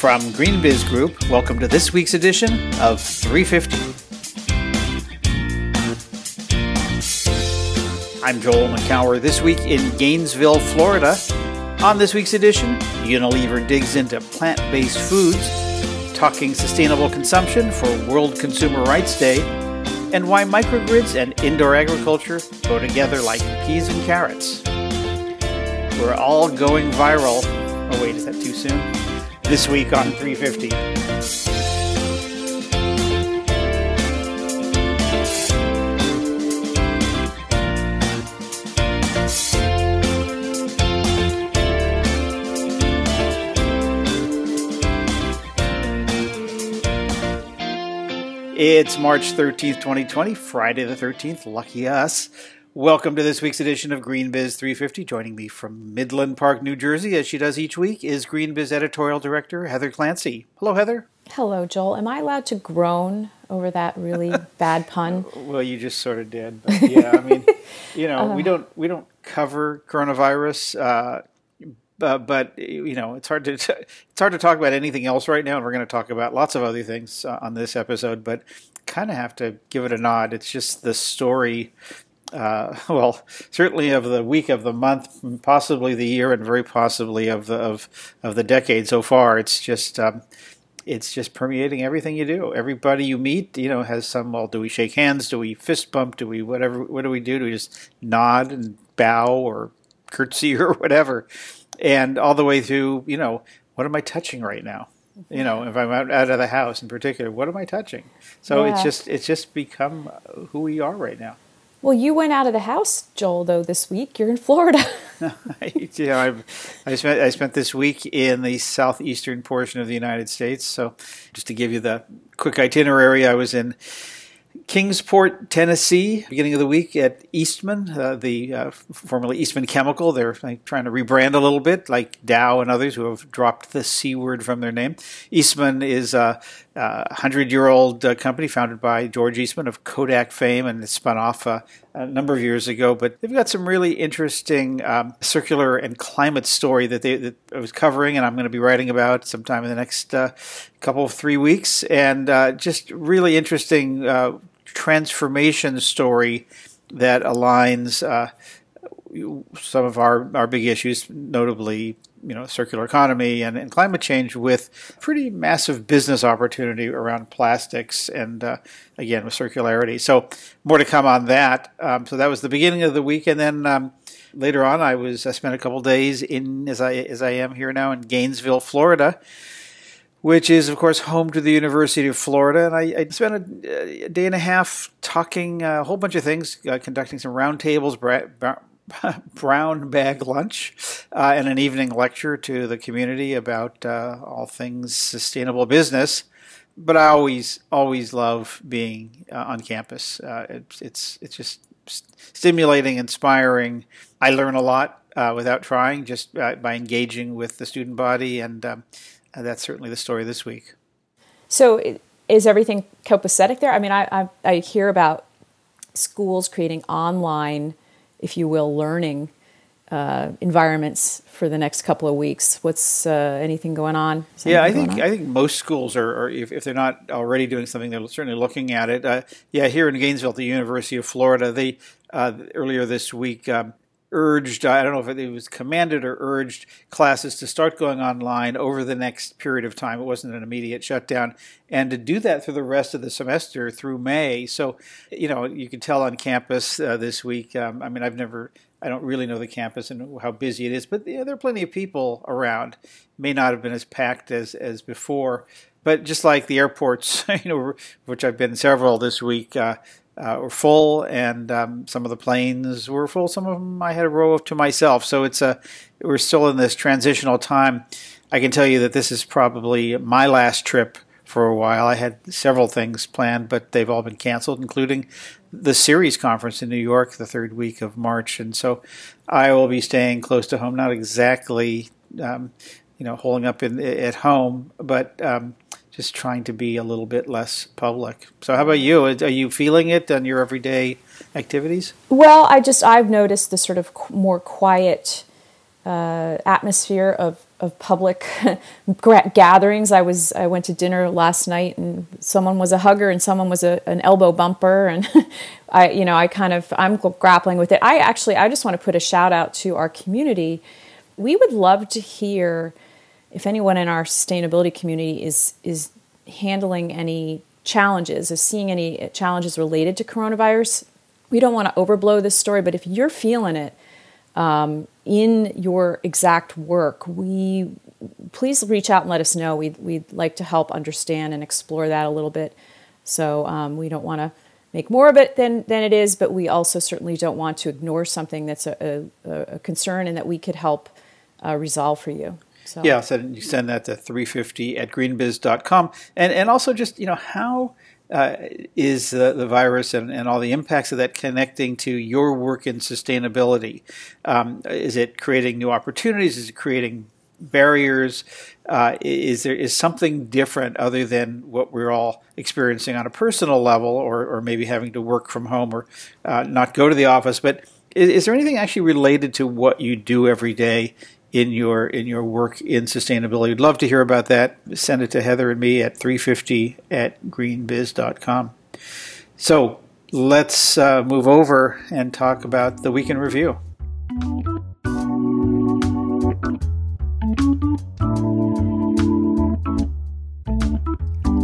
From GreenBiz Group, welcome to this week's edition of 350. I'm Joel Makower. This week in Gainesville, Florida. On this week's edition, Unilever digs into plant based foods, talking sustainable consumption for World Consumer Rights Day, and why microgrids and indoor agriculture go together like peas and carrots. We're all going viral. Oh, wait, is that too soon? This week on 350. It's March 13th, 2020, Friday the 13th. Lucky us. Welcome to this week's edition of GreenBiz 350. Joining me from Midland Park, New Jersey, as she does each week, is GreenBiz editorial director Heather Clancy. Hello, Heather. Hello, Joel. Am I allowed to groan over that really bad pun? Well, you just sort of did. But yeah, I mean, you know, uh, we don't we don't cover coronavirus. Uh, uh, but you know it's hard to it's hard to talk about anything else right now, and we're going to talk about lots of other things uh, on this episode. But kind of have to give it a nod. It's just the story. Uh, well, certainly of the week of the month, possibly the year, and very possibly of the of of the decade so far. It's just um, it's just permeating everything you do. Everybody you meet, you know, has some. Well, do we shake hands? Do we fist bump? Do we whatever? What do we do? Do we just nod and bow or curtsy or whatever? and all the way through, you know, what am I touching right now? You know, if I'm out, out of the house in particular, what am I touching? So yeah. it's just it's just become who we are right now. Well, you went out of the house, Joel, though this week. You're in Florida. know, I've, I spent I spent this week in the southeastern portion of the United States. So, just to give you the quick itinerary, I was in Kingsport, Tennessee, beginning of the week at Eastman, uh, the uh, formerly Eastman Chemical. They're like, trying to rebrand a little bit, like Dow and others who have dropped the C word from their name. Eastman is a hundred year old uh, company founded by George Eastman of Kodak fame, and it spun off uh, a number of years ago. But they've got some really interesting um, circular and climate story that they that I was covering, and I'm going to be writing about sometime in the next uh, couple of three weeks, and uh, just really interesting transformation story that aligns uh, some of our, our big issues, notably you know circular economy and, and climate change, with pretty massive business opportunity around plastics and uh, again with circularity. So more to come on that. Um, so that was the beginning of the week, and then. Um, later on, I was I spent a couple days in as I as I am here now in Gainesville, Florida, which is, of course, home to the University of Florida. And I, I spent a, a, day and a half talking a whole bunch of things, uh, conducting some roundtables, brown bag lunch, uh, and an evening lecture to the community about uh, all things sustainable business. But I always, always love being uh, on campus. Uh, it's, it's, it's just stimulating, inspiring. I learn a lot uh, without trying, just by engaging with the student body and. Um, that's certainly the story this week. So, is everything copacetic there? I mean, I, I, I hear about schools creating online, if you will, learning uh, environments for the next couple of weeks. What's uh, anything going on? yeah, I think I think most schools are, are if, if, they're not already doing something, they're certainly looking at it. Uh, yeah, here in Gainesville, at the University of Florida, they uh, earlier this week um, urged, I don't know if it was commanded or urged classes to start going online over the next period of time. It wasn't an immediate shutdown. And to do that through the rest of the semester through May. So, you know, you can tell on campus uh, this week. Um, I mean, I've never, I don't really know the campus and how busy it is, but know, there are plenty of people around. May not have been as packed as, as before. But just like the airports, you know, which I've been several this week, uh, uh, were full, and um, some of the planes were full. Some of them I had a row of to myself. So it's a we're still in this transitional time. I can tell you that this is probably my last trip for a while. I had several things planned, but they've all been canceled, including the Ceres conference in New York the third week of March. And so I will be staying close to home, not exactly, um, you know, holding up in, at home, but um, just trying to be a little bit less public. So, how about you? Are you feeling it on your everyday activities? Well, I just I've noticed the sort of more quiet uh, atmosphere of of public gatherings. I was I went to dinner last night, and someone was a hugger, and someone was a, an elbow bumper, and I you know I kind of I'm grappling with it. I actually I just want to put a shout out to our community. We would love to hear if anyone in our sustainability community is is handling any challenges, is seeing any challenges related to coronavirus. We don't want to overblow this story, but if you're feeling it um, in your exact work, we please reach out and let us know. We'd, we'd like to help understand and explore that a little bit. So um, we don't want to make more of it than, than it is, but we also certainly don't want to ignore something that's a, a, a concern and that we could help uh, resolve for you. So. Yeah, so you send that to 350 at greenbiz.com. And, and also just, you know, how uh, is the, the virus and, and all the impacts of that connecting to your work in sustainability? Um, is it creating new opportunities? Is it creating barriers? Uh, is there is something different other than what we're all experiencing on a personal level, or, or maybe having to work from home or uh, not go to the office? But is, is, there anything actually related to what you do every day in your in your work in sustainability. We'd love to hear about that. Send it to Heather and me at 350 at greenbiz.com. So let's uh, move over and talk about the week in review.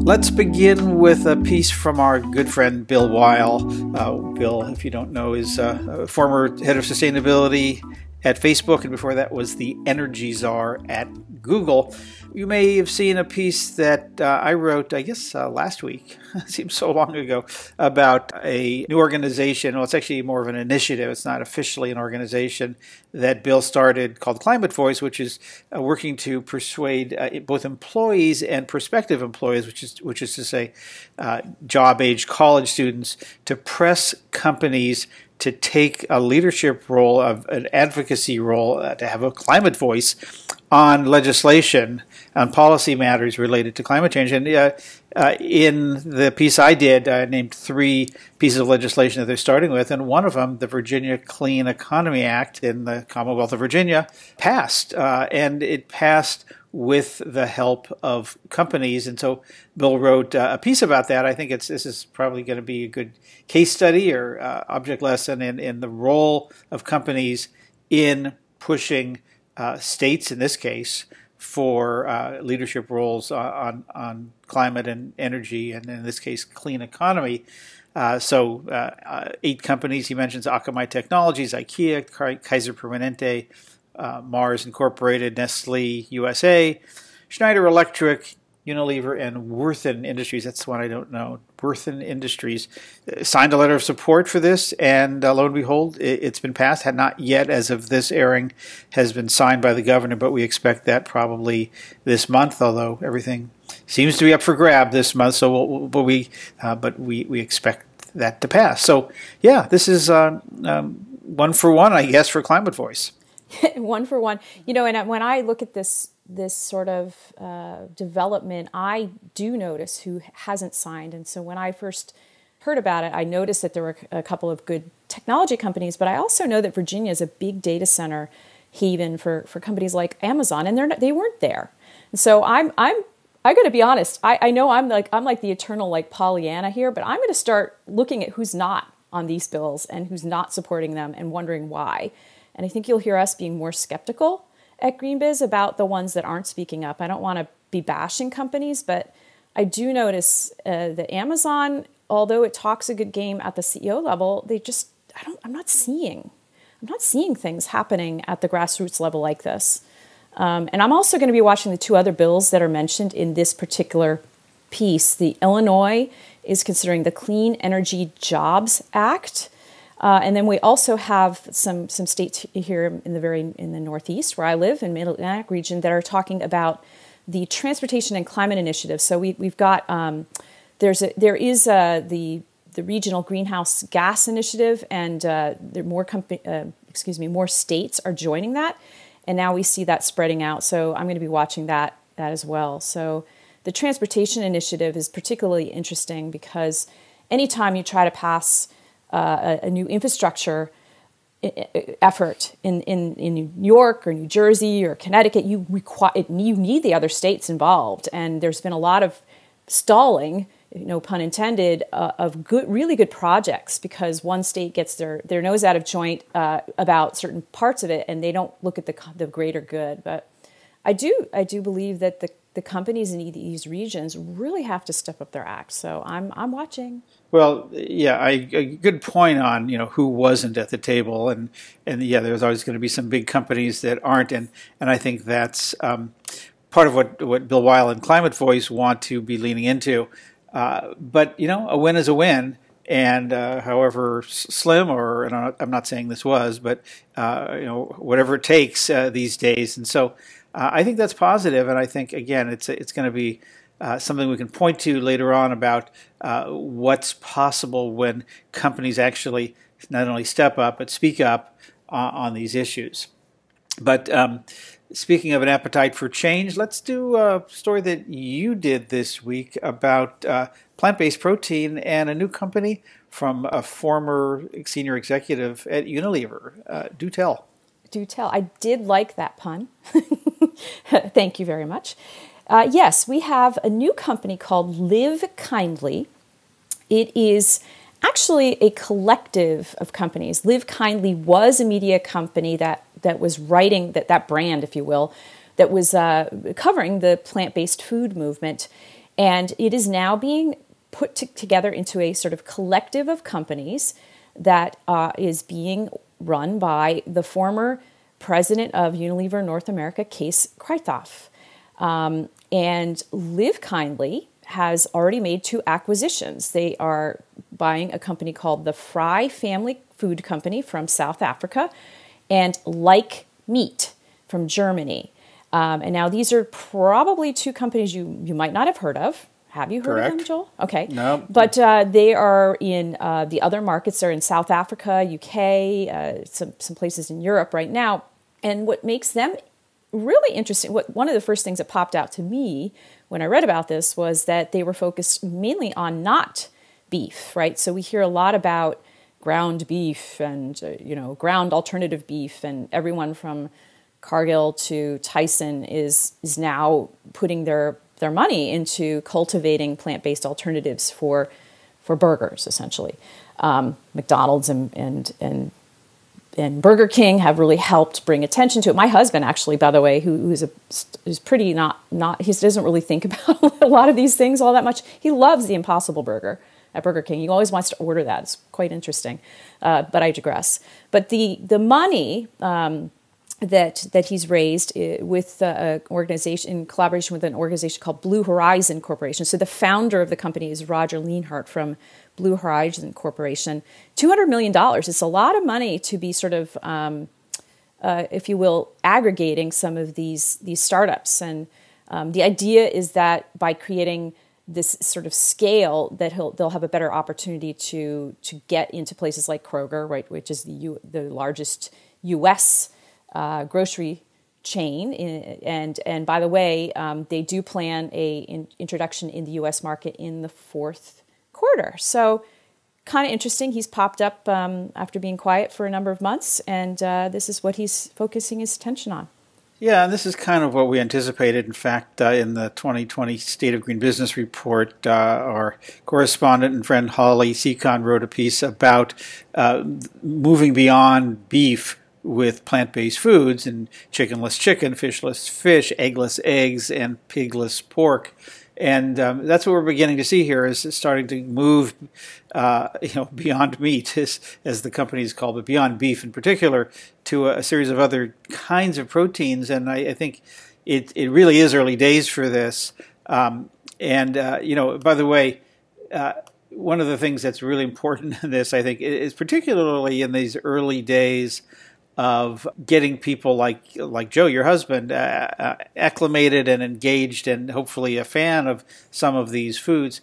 Let's begin with a piece from our good friend Bill Weihl. Uh, Bill, if you don't know, is uh, a former head of sustainability at Facebook, and before that was the Energy Czar at Google. You may have seen a piece that uh, I wrote, I guess, uh, last week. it seems so long ago, about a new organization. Well, it's actually more of an initiative. It's not officially an organization that Bill started called Climate Voice, which is uh, working to persuade uh, both employees and prospective employees, which is which is to say, uh, job-age college students, to press companies to take a leadership role, of an advocacy role, uh, to have a climate voice on legislation, on policy matters related to climate change. And uh, uh, in the piece I did, I named three pieces of legislation that they're starting with, and one of them, the Virginia Clean Economy Act in the Commonwealth of Virginia, passed. Uh, and it passed with the help of companies. And so Bill wrote uh, a piece about that. I think it's this is probably going to be a good case study or uh, object lesson in, in the role of companies in pushing uh, states, in this case, for uh, leadership roles on, on climate and energy, and in this case, clean economy. Uh, so, uh, eight companies he mentions: Akamai Technologies, IKEA, Kaiser Permanente, uh, Mars Incorporated, Nestle USA, Schneider Electric, Unilever, and Worthen Industries. That's the one I don't know. Worthen Industries uh, signed a letter of support for this, and uh, lo and behold, it, has been passed. Had not yet, as of this airing, has been signed by the governor, but we expect that probably this month. Although everything seems to be up for grab this month, so we'll, but we uh, but we we expect that to pass. So yeah, this is uh, um, one for one, I guess, for Climate Voice. one for one. You know, and when I look at this this sort of uh, development, I do notice who hasn't signed. And so when I first heard about it, I noticed that there were a couple of good technology companies, but I also know that Virginia is a big data center haven for, for companies like Amazon, and they're not, they weren't there. And so I'm I'm I got to be honest. I, I know I'm like I'm like the eternal like Pollyanna here, but I'm going to start looking at who's not on these bills and who's not supporting them and wondering why. And I think you'll hear us being more skeptical at GreenBiz about the ones that aren't speaking up. I don't want to be bashing companies, but I do notice uh, that Amazon, although it talks a good game at the CEO level, they just I don't I'm not seeing I'm not seeing things happening at the grassroots level like this. Um, and I'm also going to be watching the two other bills that are mentioned in this particular piece. The Illinois is considering the Clean Energy Jobs Act. Uh, and then we also have some some states here in the very in the Northeast where I live in Mid Atlantic region that are talking about the transportation and climate initiative. So we we've got um, there's a, there is a, the the regional greenhouse gas initiative, and uh, there more company uh, excuse me more states are joining that, and now we see that spreading out. So I'm going to be watching that that as well. So the transportation initiative is particularly interesting because anytime you try to pass uh, a, new infrastructure effort in, in, in New York or New Jersey or Connecticut, you require you need the other states involved, and there's been a lot of stalling, no pun intended, uh, of good, really good projects because one state gets their, their nose out of joint uh, about certain parts of it, and they don't look at the the greater good. But I do I do believe that the the companies in these regions really have to step up their act. So I'm I'm watching. Well, yeah, I, a good point on you know who wasn't at the table, and and yeah, there's always going to be some big companies that aren't, and and I think that's um, part of what what Bill Weihl and Climate Voice want to be leaning into. Uh, but you know, a win is a win, and uh, however slim, or not, I'm not, saying this was, but uh, you know, whatever it takes uh, these days, and so uh, I think that's positive, and I think again, it's it's going to be uh, something we can point to later on about uh, what's possible when companies actually not only step up but speak up uh, on these issues. But um, speaking of an appetite for change, let's do a story that you did this week about uh, plant based protein and a new company from a former senior executive at Unilever. Uh, do tell. Do tell. I did like that pun. Thank you very much. Uh, yes, we have a new company called Live Kindly. It is actually a collective of companies. Live Kindly was a media company that that was writing that that brand, if you will, that was uh, covering the plant based food movement, and it is now being put together into a sort of collective of companies that uh, is being run by the former president of Unilever North America, Kees Kruythoff. Um, and Live Kindly has already made two acquisitions. They are buying a company called the Fry Family Food Company from South Africa and Like Meat from Germany. Um, and now these are probably two companies you, you might not have heard of. Have you heard Correct. of them, Joel? Okay. No. But uh, they are in uh, the other markets. They're in South Africa, UK, uh, some, some places in Europe right now. And what makes them really interesting. What one of the first things that popped out to me when I read about this was that they were focused mainly on not beef, right? So we hear a lot about ground beef and uh, you know ground alternative beef, and everyone from Cargill to Tyson is is now putting their their money into cultivating plant based alternatives for for burgers, essentially. Um, McDonald's and and and and Burger King have really helped bring attention to it. My husband, actually, by the way, who, who's a who's pretty not not he doesn't really think about a lot of these things all that much. He loves the Impossible Burger at Burger King. He always wants to order that. It's quite interesting, uh, but I digress. But the the money. Um, that that he's raised uh, with an organization in collaboration with an organization called Blue Horizon Corporation. So the founder of the company is Roger Lienhard from Blue Horizon Corporation. $200 million. It's a lot of money to be sort of, um, uh, if you will, aggregating some of these, these startups. And um, the idea is that by creating this sort of scale that he'll, they'll have a better opportunity to to get into places like Kroger, right, which is the U, the largest U.S. Uh, grocery chain. And and by the way, um, they do plan a in, introduction in the U.S. market in the fourth quarter. So, kind of interesting. He's popped up um, after being quiet for a number of months, and uh, this is what he's focusing his attention on. Yeah, and this is kind of what we anticipated. In fact, uh, in the 2020 State of Green Business Report, uh, our correspondent and friend Holly Secon wrote a piece about uh, moving beyond beef with plant based foods and chickenless chicken, fishless fish, eggless eggs, and pigless pork and um, that's what we're beginning to see here is starting to move, uh, you know, beyond meat, as, as the company is called, but beyond beef in particular, to a, a series of other kinds of proteins. And I, I, think it it really is early days for this. Um, and uh, you know, by the way. Uh, one of the things that's really important in this, I think, is particularly in these early days of getting people like like Joe, your husband, uh, uh, acclimated and engaged, and hopefully a fan of some of these foods,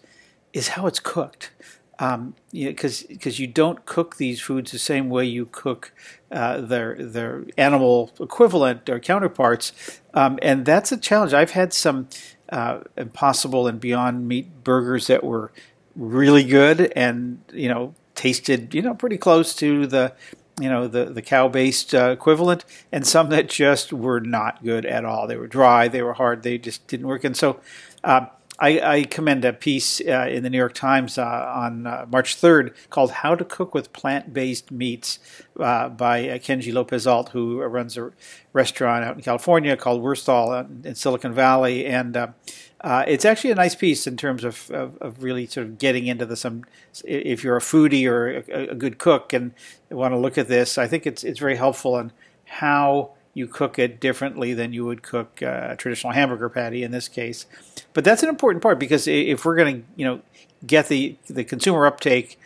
is how it's cooked. Um, because you because you don't cook these foods the same way you cook uh, their their animal equivalent or counterparts, um, and that's a challenge. I've had some uh, Impossible and Beyond Meat burgers that were really good, and you know tasted you know pretty close to the you know the the cow based uh, equivalent, and some that just were not good at all. They were dry, they were hard, they just didn't work. And so. Uh, I, I, commend a piece uh, in the New York Times uh, on uh, March 3rd called How to Cook with Plant Based Meats uh, by uh, Kenji Lopez Alt, who runs a restaurant out in California called Wursthall in Silicon Valley. And uh, it's actually a nice piece in terms of, of, of, really sort of getting into the some. If you're a foodie or a, a, good cook and want to look at this, I think it's it's very helpful in how you cook it differently than you would cook uh, a traditional hamburger patty in this case. But that's an important part because if we're going to you know get the the consumer uptake.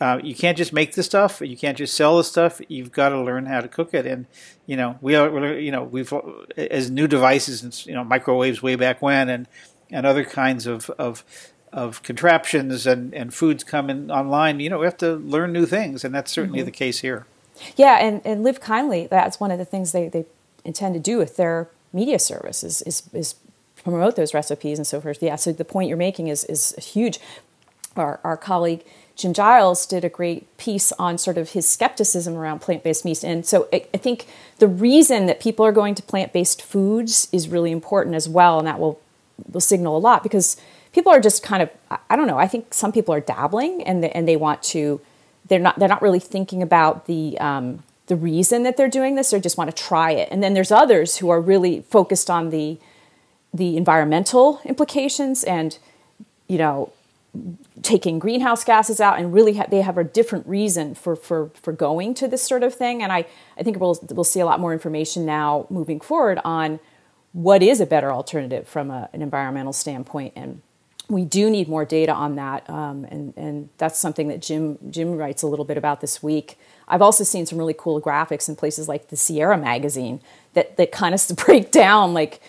Uh, you can't just make the stuff. You can't just sell the stuff. You've got to learn how to cook it. And you know, we are, you know, we've as new devices and you know microwaves way back when, and and other kinds of, of of contraptions and, and foods coming online, you know, we have to learn new things, and that's certainly mm-hmm. the case here. Yeah, and, and Live Kindly, that's one of the things they, they intend to do with their media service is, is, is promote those recipes and so forth. Yeah, so the point you're making is, is huge. Our, our colleague Jim Giles did a great piece on sort of his skepticism around plant based meats. And so I, I think the reason that people are going to plant based foods is really important as well, and that will will signal a lot because people are just kind of I don't know. I think some people are dabbling and and they want to. They're not they're not really thinking about the um, the reason that they're doing this. They just want to try it. And then there's others who are really focused on the the environmental implications and you know taking greenhouse gases out and really ha- they have a different reason for, for, for going to this sort of thing and I, I think we'll, we'll see a lot more information now moving forward on what is a better alternative from a, an environmental standpoint and we do need more data on that um, and, and that's something that jim jim writes a little bit about this week. I've also seen some really cool graphics in places like the sierra magazine that, that kind of break down like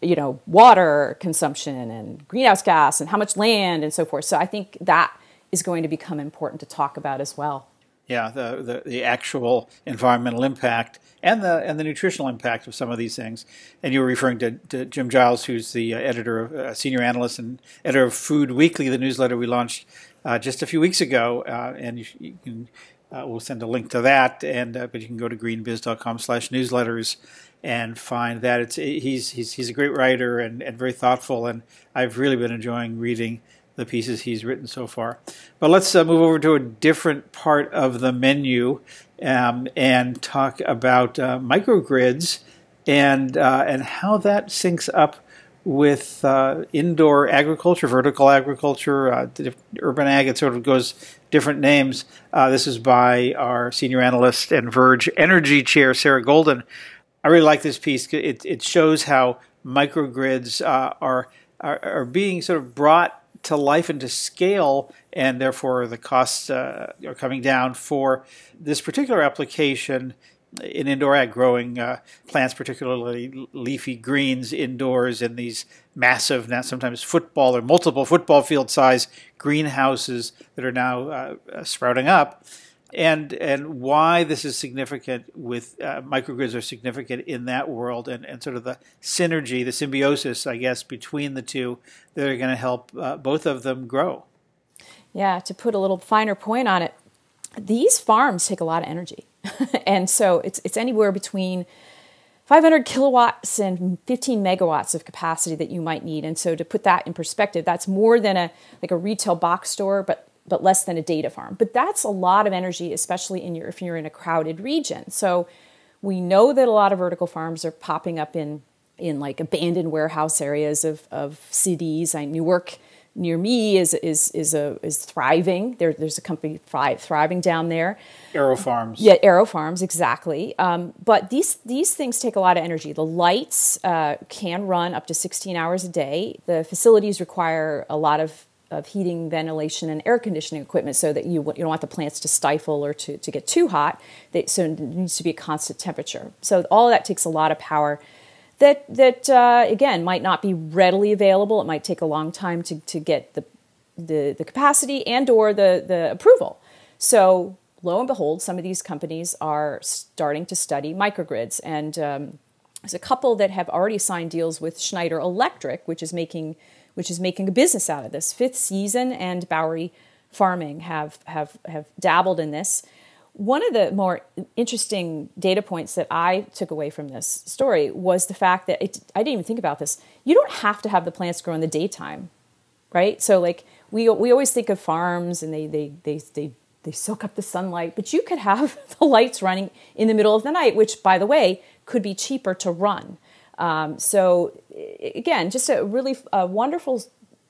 you know water consumption and greenhouse gas and how much land and so forth. So i think that is going to become important to talk about as well yeah the, the, the actual environmental impact and the and the nutritional impact of some of these things. And you were referring to, to Jim Giles, who's the uh, editor, of, uh, senior analyst, and editor of Food Weekly, the newsletter we launched uh, just a few weeks ago. Uh, and you, you can uh, we'll send a link to that, and uh, but you can go to greenbiz.com/newsletters and find that it's he's he's he's a great writer and, and very thoughtful, and I've really been enjoying reading the pieces he's written so far. But let's uh, move over to a different part of the menu um, and talk about uh, microgrids and uh, and how that syncs up with uh, indoor agriculture, vertical agriculture, uh, urban ag. It sort of goes different names. Uh, this is by our senior analyst and Verge Energy Chair, Sarah Golden. I really like this piece. It, it shows how microgrids are, are are being sort of brought to life and to scale, and therefore the costs uh, are coming down for this particular application in indoor ag, growing uh, plants, particularly leafy greens indoors in these massive, now sometimes football or multiple football field size greenhouses that are now uh, sprouting up and and why this is significant with uh, microgrids are significant in that world and, and sort of the synergy, the symbiosis, I guess, between the two that are going to help uh, both of them grow. Yeah, to put a little finer point on it, these farms take a lot of energy, and so it's it's anywhere between 500 kilowatts and 15 megawatts of capacity that you might need. And so to put that in perspective, that's more than a like a retail box store, but but less than a data farm. But that's a lot of energy, especially in your if you're in a crowded region. So we know that a lot of vertical farms are popping up in in like abandoned warehouse areas of, of cities. I Newark near me is is is a is thriving. There, there's a company thriving down there. AeroFarms. Yeah, AeroFarms, exactly. Um, but these these things take a lot of energy. The lights uh, can run up to 16 hours a day. The facilities require a lot of of heating, ventilation, and air conditioning equipment so that you, you don't want the plants to stifle or to, to get too hot. They, so it needs to be a constant temperature. So all of that takes a lot of power that, that uh, again, might not be readily available. It might take a long time to, to get the, the, the capacity and or the, the approval. So lo and behold, some of these companies are starting to study microgrids. And um, there's a couple that have already signed deals with Schneider Electric, which is making – which is making a business out of this. Fifth Season and Bowery Farming have have have dabbled in this. one of the more interesting data points that I took away from this story was the fact that it, I didn't even think about this. You don't have to have the plants grow in the daytime, right? So like we we always think of farms and they they they they they soak up the sunlight, but you could have the lights running in the middle of the night, which by the way could be cheaper to run. Um, so again, just a really a wonderful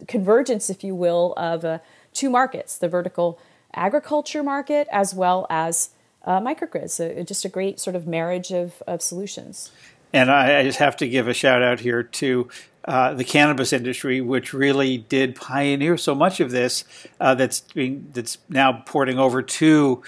convergence, if you will, of uh, two markets: the vertical agriculture market as well as uh, microgrids. So just a great sort of marriage of, of solutions. And I, I just have to give a shout out here to uh, the cannabis industry, which really did pioneer so much of this uh, that's being that's now porting over to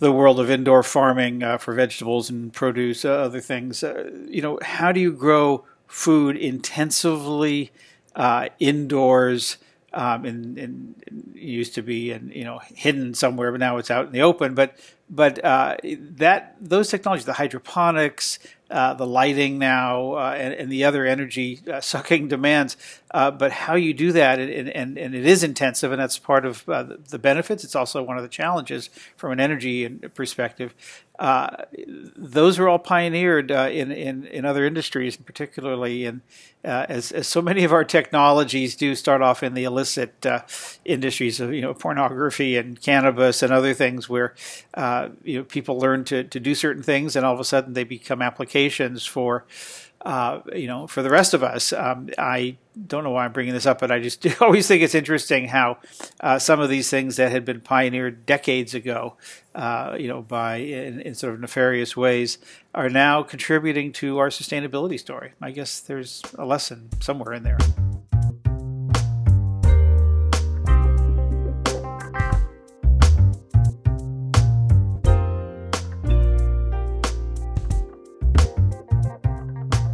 the world of indoor farming uh, for vegetables and produce, uh, other things. Uh, you know, how do you grow food intensively uh, indoors? um, and, used to be and you know hidden somewhere, but now it's out in the open. But but uh, that those technologies, the hydroponics, uh, the lighting now, uh, and, and, the other energy uh, sucking demands. Uh, but how you do that, and, and, and it is intensive, and that's part of uh, the benefits. It's also one of the challenges from an energy perspective. Uh, those were all pioneered uh, in, in, in other industries, particularly in uh, as, as so many of our technologies do start off in the illicit industries of you know pornography and cannabis and other things where you know people learn to, to do certain things, and all of a sudden they become applications for uh, you know, for the rest of us, um, I don't know why I'm bringing this up, but I just always think it's interesting how uh, some of these things that had been pioneered decades ago, uh, you know, by in, in, sort of nefarious ways, are now contributing to our sustainability story. I guess there's a lesson somewhere in there.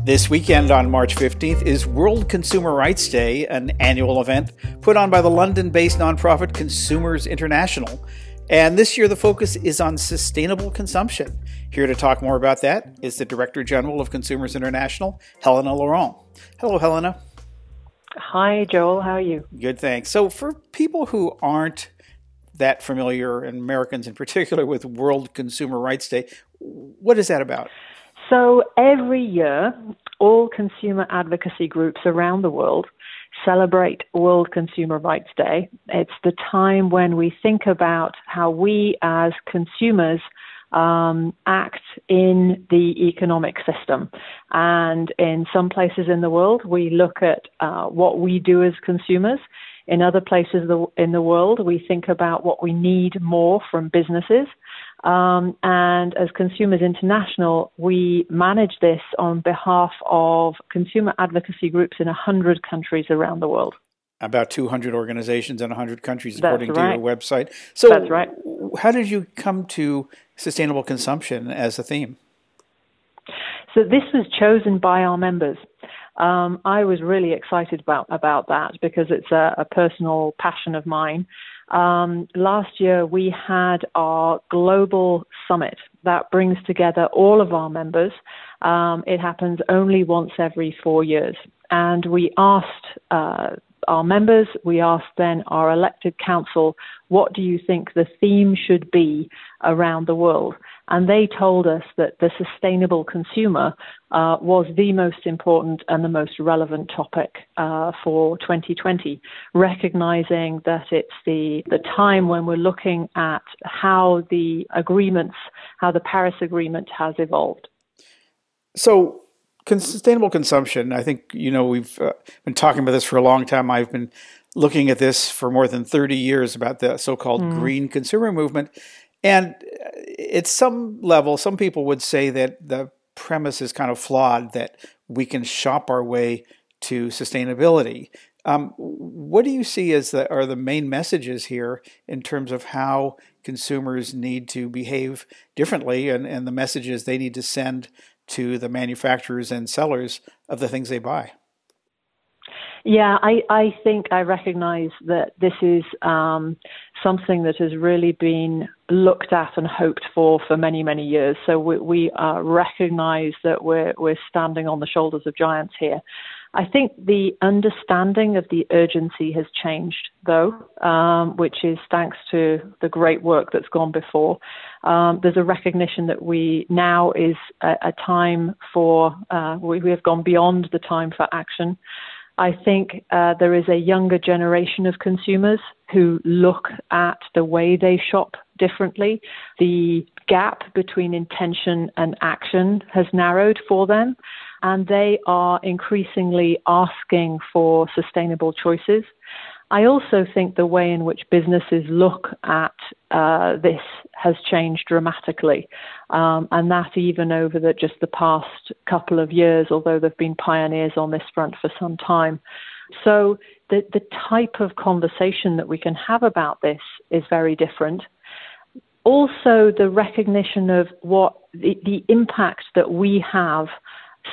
This weekend on March 15th is World Consumer Rights Day, an annual event put on by the London based nonprofit Consumers International. And this year the focus is on sustainable consumption. Here to talk more about that is the Director General of Consumers International, Helena Leurent. Hello, Helena. Hi, Joel. How are you? Good, thanks. So, for people who aren't that familiar, and Americans in particular, with World Consumer Rights Day, what is that about? So every year, all consumer advocacy groups around the world celebrate World Consumer Rights Day. It's the time when we think about how we as consumers um, act in the economic system. And in some places in the world, we look at uh, what we do as consumers. In other places in the world, we think about what we need more from businesses. Um, and as Consumers International, we manage this on behalf of consumer advocacy groups in 100 countries around the world. About 200 organizations in 100 countries, according right. to your website. So, That's right. How did you come to sustainable consumption as a theme? So, this was chosen by our members. Um, I was really excited about, about that because it's a, a personal passion of mine. Um, last year, we had our global summit that brings together all of our members. Um, it happens only once every four years. And we asked uh, our members, we asked then our elected council, what do you think the theme should be around the world? And they told us that the sustainable consumer uh, was the most important and the most relevant topic uh, for 2020, recognizing that it's the, the time when we're looking at how the agreements, how the Paris Agreement has evolved. So, sustainable consumption, I think, you know, we've uh, been talking about this for a long time. I've been looking at this for more than 30 years about the so called mm. green consumer movement. And uh, at some level, some people would say that the premise is kind of flawed that we can shop our way to sustainability. Um, what do you see as the are the main messages here in terms of how consumers need to behave differently and, and the messages they need to send to the manufacturers and sellers of the things they buy? Yeah, I, I think I recognize that this is um, something that has really been looked at and hoped for for many, many years. So we, we uh, recognize that we're, we're standing on the shoulders of giants here. I think the understanding of the urgency has changed, though, um, which is thanks to the great work that's gone before. Um, there's a recognition that we now is a, a time for, uh, we, we have gone beyond the time for action. I think uh, there is a younger generation of consumers who look at the way they shop differently. The gap between intention and action has narrowed for them, and they are increasingly asking for sustainable choices. I also think the way in which businesses look at uh, this has changed dramatically, um, and that even over the, just the past couple of years, although there have been pioneers on this front for some time. So the, the type of conversation that we can have about this is very different. Also, the recognition of what the, the impact that we have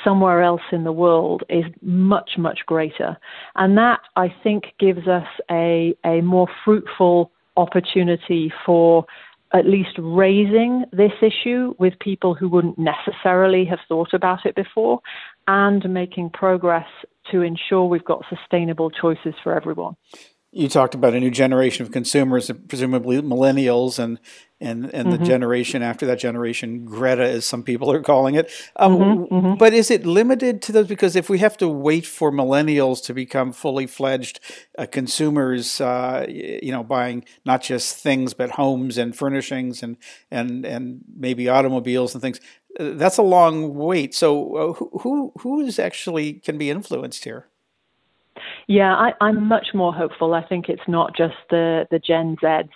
somewhere else in the world is much, much greater. And that, I think, gives us a, a more fruitful opportunity for at least raising this issue with people who wouldn't necessarily have thought about it before and making progress to ensure we've got sustainable choices for everyone you talked about a new generation of consumers, presumably millennials, and and and mm-hmm. the generation after that generation, Greta, as some people are calling it. Um, mm-hmm, mm-hmm. But is it limited to those? Because if we have to wait for millennials to become fully fledged uh, consumers, uh, you know, buying not just things but homes and furnishings and and and maybe automobiles and things, uh, that's a long wait. So uh, who who who is actually can be influenced here? Yeah, I, I'm much more hopeful. I think it's not just the, the Gen Zs.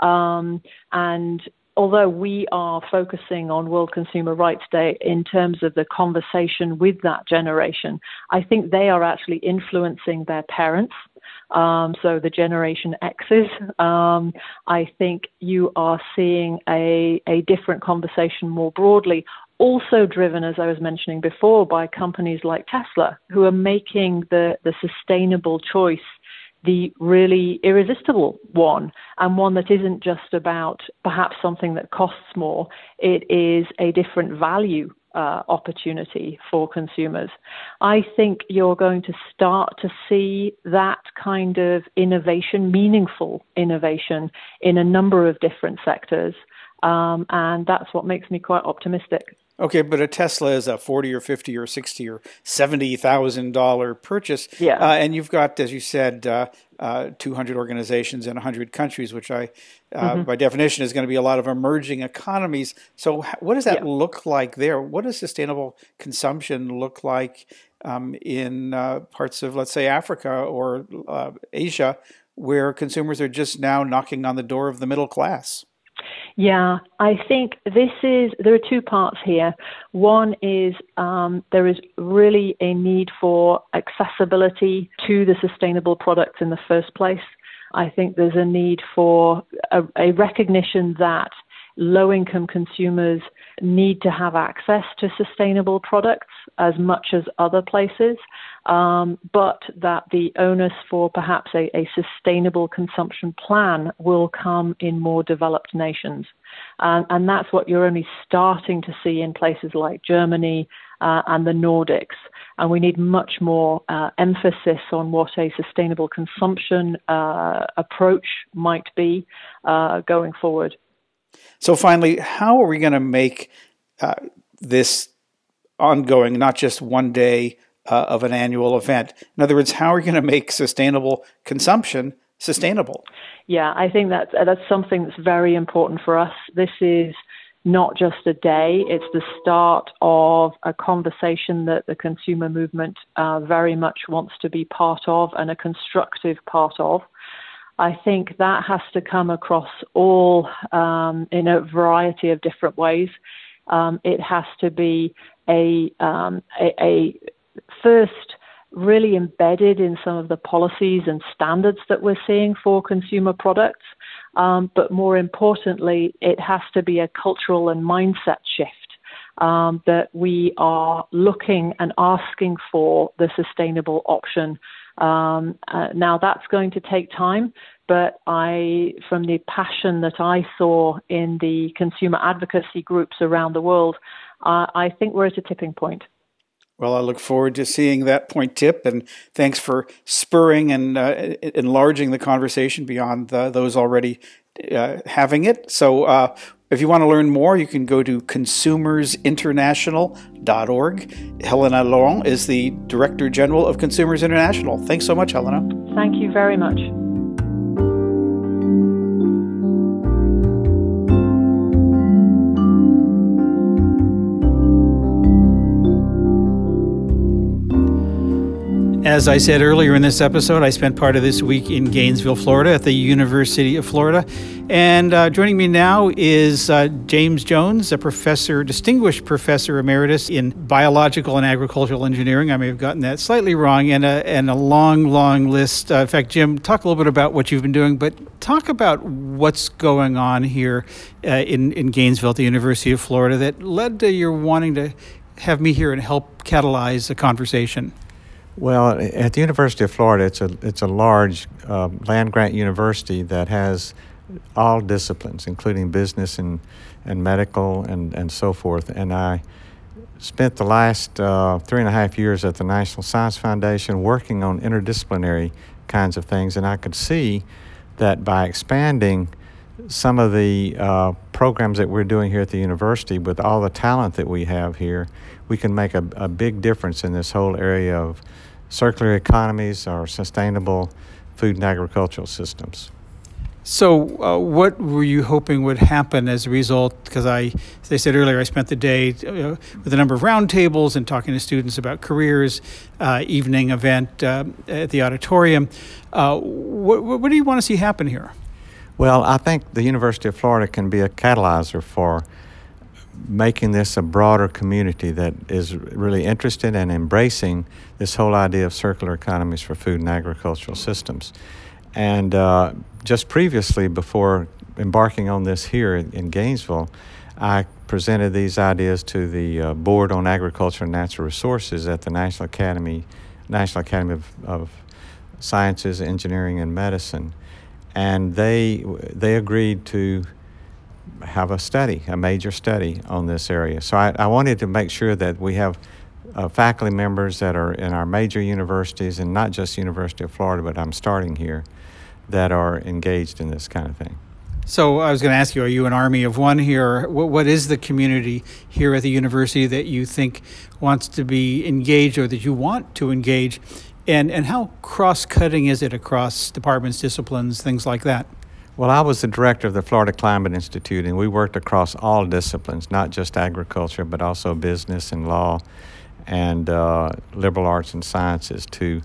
Um, and although we are focusing on World Consumer Rights Day in terms of the conversation with that generation, I think they are actually influencing their parents. Um, so the Generation X's. Um, I think you are seeing a, a different conversation more broadly also driven, as I was mentioning before, by companies like Tesla, who are making the, the sustainable choice the really irresistible one, and one that isn't just about perhaps something that costs more. It is a different value uh, opportunity for consumers. I think you're going to start to see that kind of innovation, meaningful innovation, in a number of different sectors. Um, and that's what makes me quite optimistic. Okay, but a Tesla is a forty or fifty or sixty or seventy thousand dollar purchase. Yeah, uh, and you've got, as you said, uh, uh, two hundred organizations in hundred countries, which I, uh, mm-hmm. by definition, is going to be a lot of emerging economies. So, what does that yeah. look like there? What does sustainable consumption look like um, in uh, parts of, let's say, Africa or uh, Asia, where consumers are just now knocking on the door of the middle class? Yeah, I think this is, there are two parts here. One is um, there is really a need for accessibility to the sustainable products in the first place. I think there's a need for a, a recognition that low income consumers need to have access to sustainable products as much as other places, um, but that the onus for perhaps a, a, sustainable consumption plan will come in more developed nations. Um, and that's what you're only starting to see in places like Germany uh, and the Nordics. And we need much more uh, emphasis on what a sustainable consumption uh, approach might be uh, going forward. So, finally, how are we going to make uh, this ongoing, not just one day uh, of an annual event? In other words, how are we going to make sustainable consumption sustainable? Yeah, I think that that's something that's very important for us. This is not just a day, it's the start of a conversation that the consumer movement uh, very much wants to be part of and a constructive part of. I think that has to come across all um, in a variety of different ways. Um, it has to be a, um, a, a first really embedded in some of the policies and standards that we're seeing for consumer products. Um, but more importantly, it has to be a cultural and mindset shift um, that we are looking and asking for the sustainable option um, uh, now that's going to take time, but I, from the passion that I saw in the consumer advocacy groups around the world, uh, I think we're at a tipping point. Well, I look forward to seeing that point tip, and thanks for spurring and uh, enlarging the conversation beyond the, those already uh, having it. So, uh, if you want to learn more, you can go to consumersinternational.org. Helena Leurent is the Director General of Consumers International. Thanks so much, Helena. Thank you very much. As I said earlier in this episode, I spent part of this week in Gainesville, Florida, at the University of Florida. And uh, joining me now is uh, James Jones, a professor, distinguished professor emeritus in biological and agricultural engineering. I may have gotten that slightly wrong, and a, and a long, long list. Uh, in fact, Jim, talk a little bit about what you've been doing, but talk about what's going on here uh, in, in Gainesville at the University of Florida that led to your wanting to have me here and help catalyze a conversation. Well, at the University of Florida, it's a it's a large uh, land grant university that has all disciplines, including business and and medical and and so forth. And I spent the last uh, three and a half years at the National Science Foundation working on interdisciplinary kinds of things, and I could see that by expanding some of the uh, programs that we're doing here at the university with all the talent that we have here, we can make a, a big difference in this whole area of circular economies or sustainable food and agricultural systems. So, uh, what were you hoping would happen as a result? Because I, as I said earlier, I spent the day uh, with a number of roundtables and talking to students about careers, uh, evening event uh, at the auditorium. Uh, what, what do you want to see happen here? Well, I think the University of Florida can be a catalyzer for making this a broader community that is really interested and embracing this whole idea of circular economies for food and agricultural systems. And uh, just previously, before embarking on this here in Gainesville, I presented these ideas to the uh, Board on Agriculture and Natural Resources at the National Academy, National Academy of, of Sciences, Engineering, and Medicine, and they they agreed to have a study, a major study on this area. So I, I wanted to make sure that we have uh, faculty members that are in our major universities and not just University of Florida, but I'm starting here, that are engaged in this kind of thing. So I was going to ask you, are you an army of one here? What, what is the community here at the university that you think wants to be engaged or that you want to engage? And, and how cross-cutting is it across departments, disciplines, things like that? Well, I was the director of the Florida Climate Institute, and we worked across all disciplines, not just agriculture, but also business and law and uh, liberal arts and sciences, to,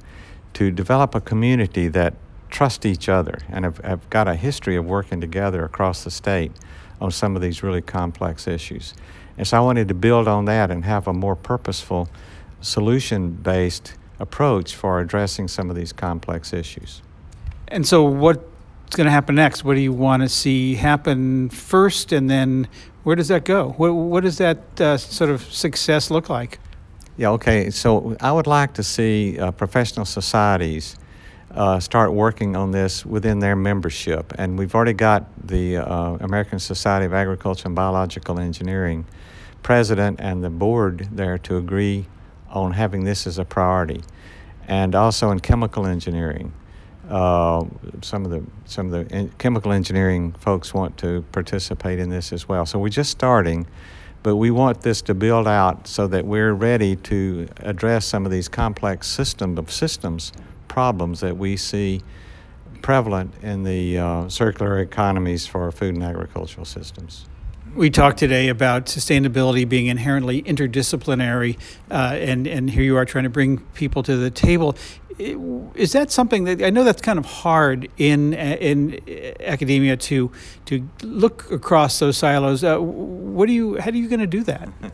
to develop a community that trust each other and have, have got a history of working together across the state on some of these really complex issues. And so I wanted to build on that and have a more purposeful, solution based approach for addressing some of these complex issues. And so, what's going to happen next? What do you want to see happen first, and then where does that go? What, what does that uh, sort of success look like? Yeah, okay. So I would like to see uh, professional societies uh, start working on this within their membership. And we've already got the uh, American Society of Agriculture and Biological Engineering president and the board there to agree on having this as a priority. And also in chemical engineering. Uh, some of the some of the chemical engineering folks want to participate in this as well. So we're just starting, but we want this to build out so that we're ready to address some of these complex system of systems problems that we see prevalent in the uh, circular economies for food and agricultural systems. We talked today about sustainability being inherently interdisciplinary, uh, and and here you are trying to bring people to the table. Is that something that I know that's kind of hard in in academia to to look across those silos? Uh, what do you? How are you going to do that?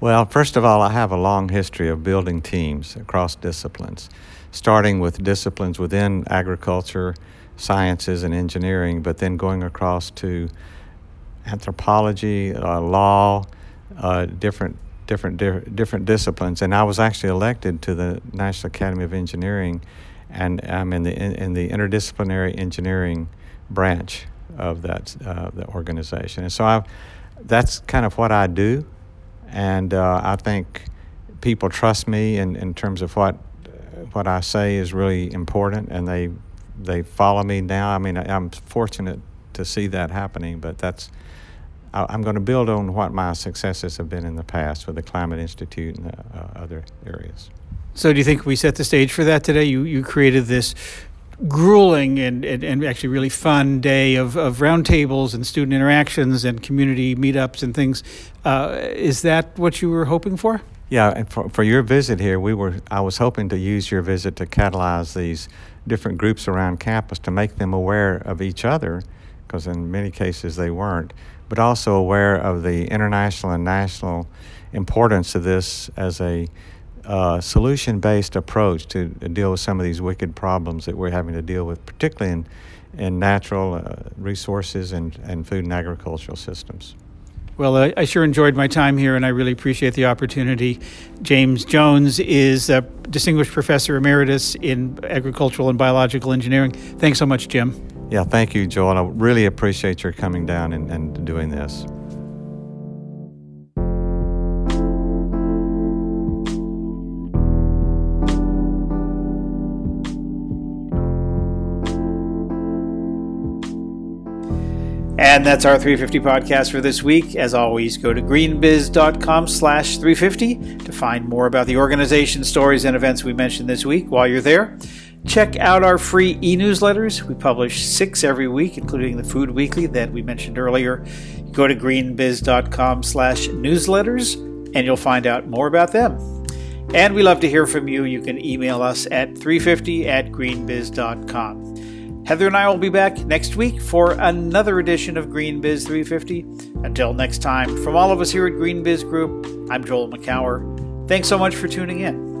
Well, first of all, I have a long history of building teams across disciplines, starting with disciplines within agriculture, sciences, and engineering, but then going across to anthropology, uh, law, uh, different different di- different disciplines. And I was actually elected to the National Academy of Engineering, and I'm in the in, in the interdisciplinary engineering branch of that uh, the organization. And so I, that's kind of what I do, and uh, I think people trust me in, in terms of what what I say is really important, and they they follow me now. I mean, I'm fortunate to see that happening, but that's I'm going to build on what my successes have been in the past with the Climate Institute and uh, other areas. So, do you think we set the stage for that today? You you created this grueling and, and, and actually really fun day of, of roundtables and student interactions and community meetups and things. Uh, is that what you were hoping for? Yeah, and for, for your visit here, we were. I was hoping to use your visit to catalyze these different groups around campus to make them aware of each other, because in many cases they weren't, but also aware of the international and national importance of this as a uh, solution based approach to deal with some of these wicked problems that we're having to deal with, particularly in, in natural uh, resources and, and food and agricultural systems. Well, I, I, sure enjoyed my time here, and I really appreciate the opportunity. James Jones is a distinguished professor emeritus in agricultural and biological engineering. Thanks so much, Jim. Yeah, thank you, Joel. I really appreciate your coming down and, and doing this. And that's our 350 podcast for this week. As always, go to greenbiz.com slash 350 to find more about the organization, stories, and events we mentioned this week. While you're there, check out our free e-newsletters. We publish six every week, including the Food Weekly that we mentioned earlier. Go to greenbiz.com slash newsletters, and you'll find out more about them. And we love to hear from you. You can email us at 350 at greenbiz.com. Heather and I will be back next week for another edition of Green Biz 350. Until next time, from all of us here at Green Biz Group, I'm Joel Makower. Thanks so much for tuning in.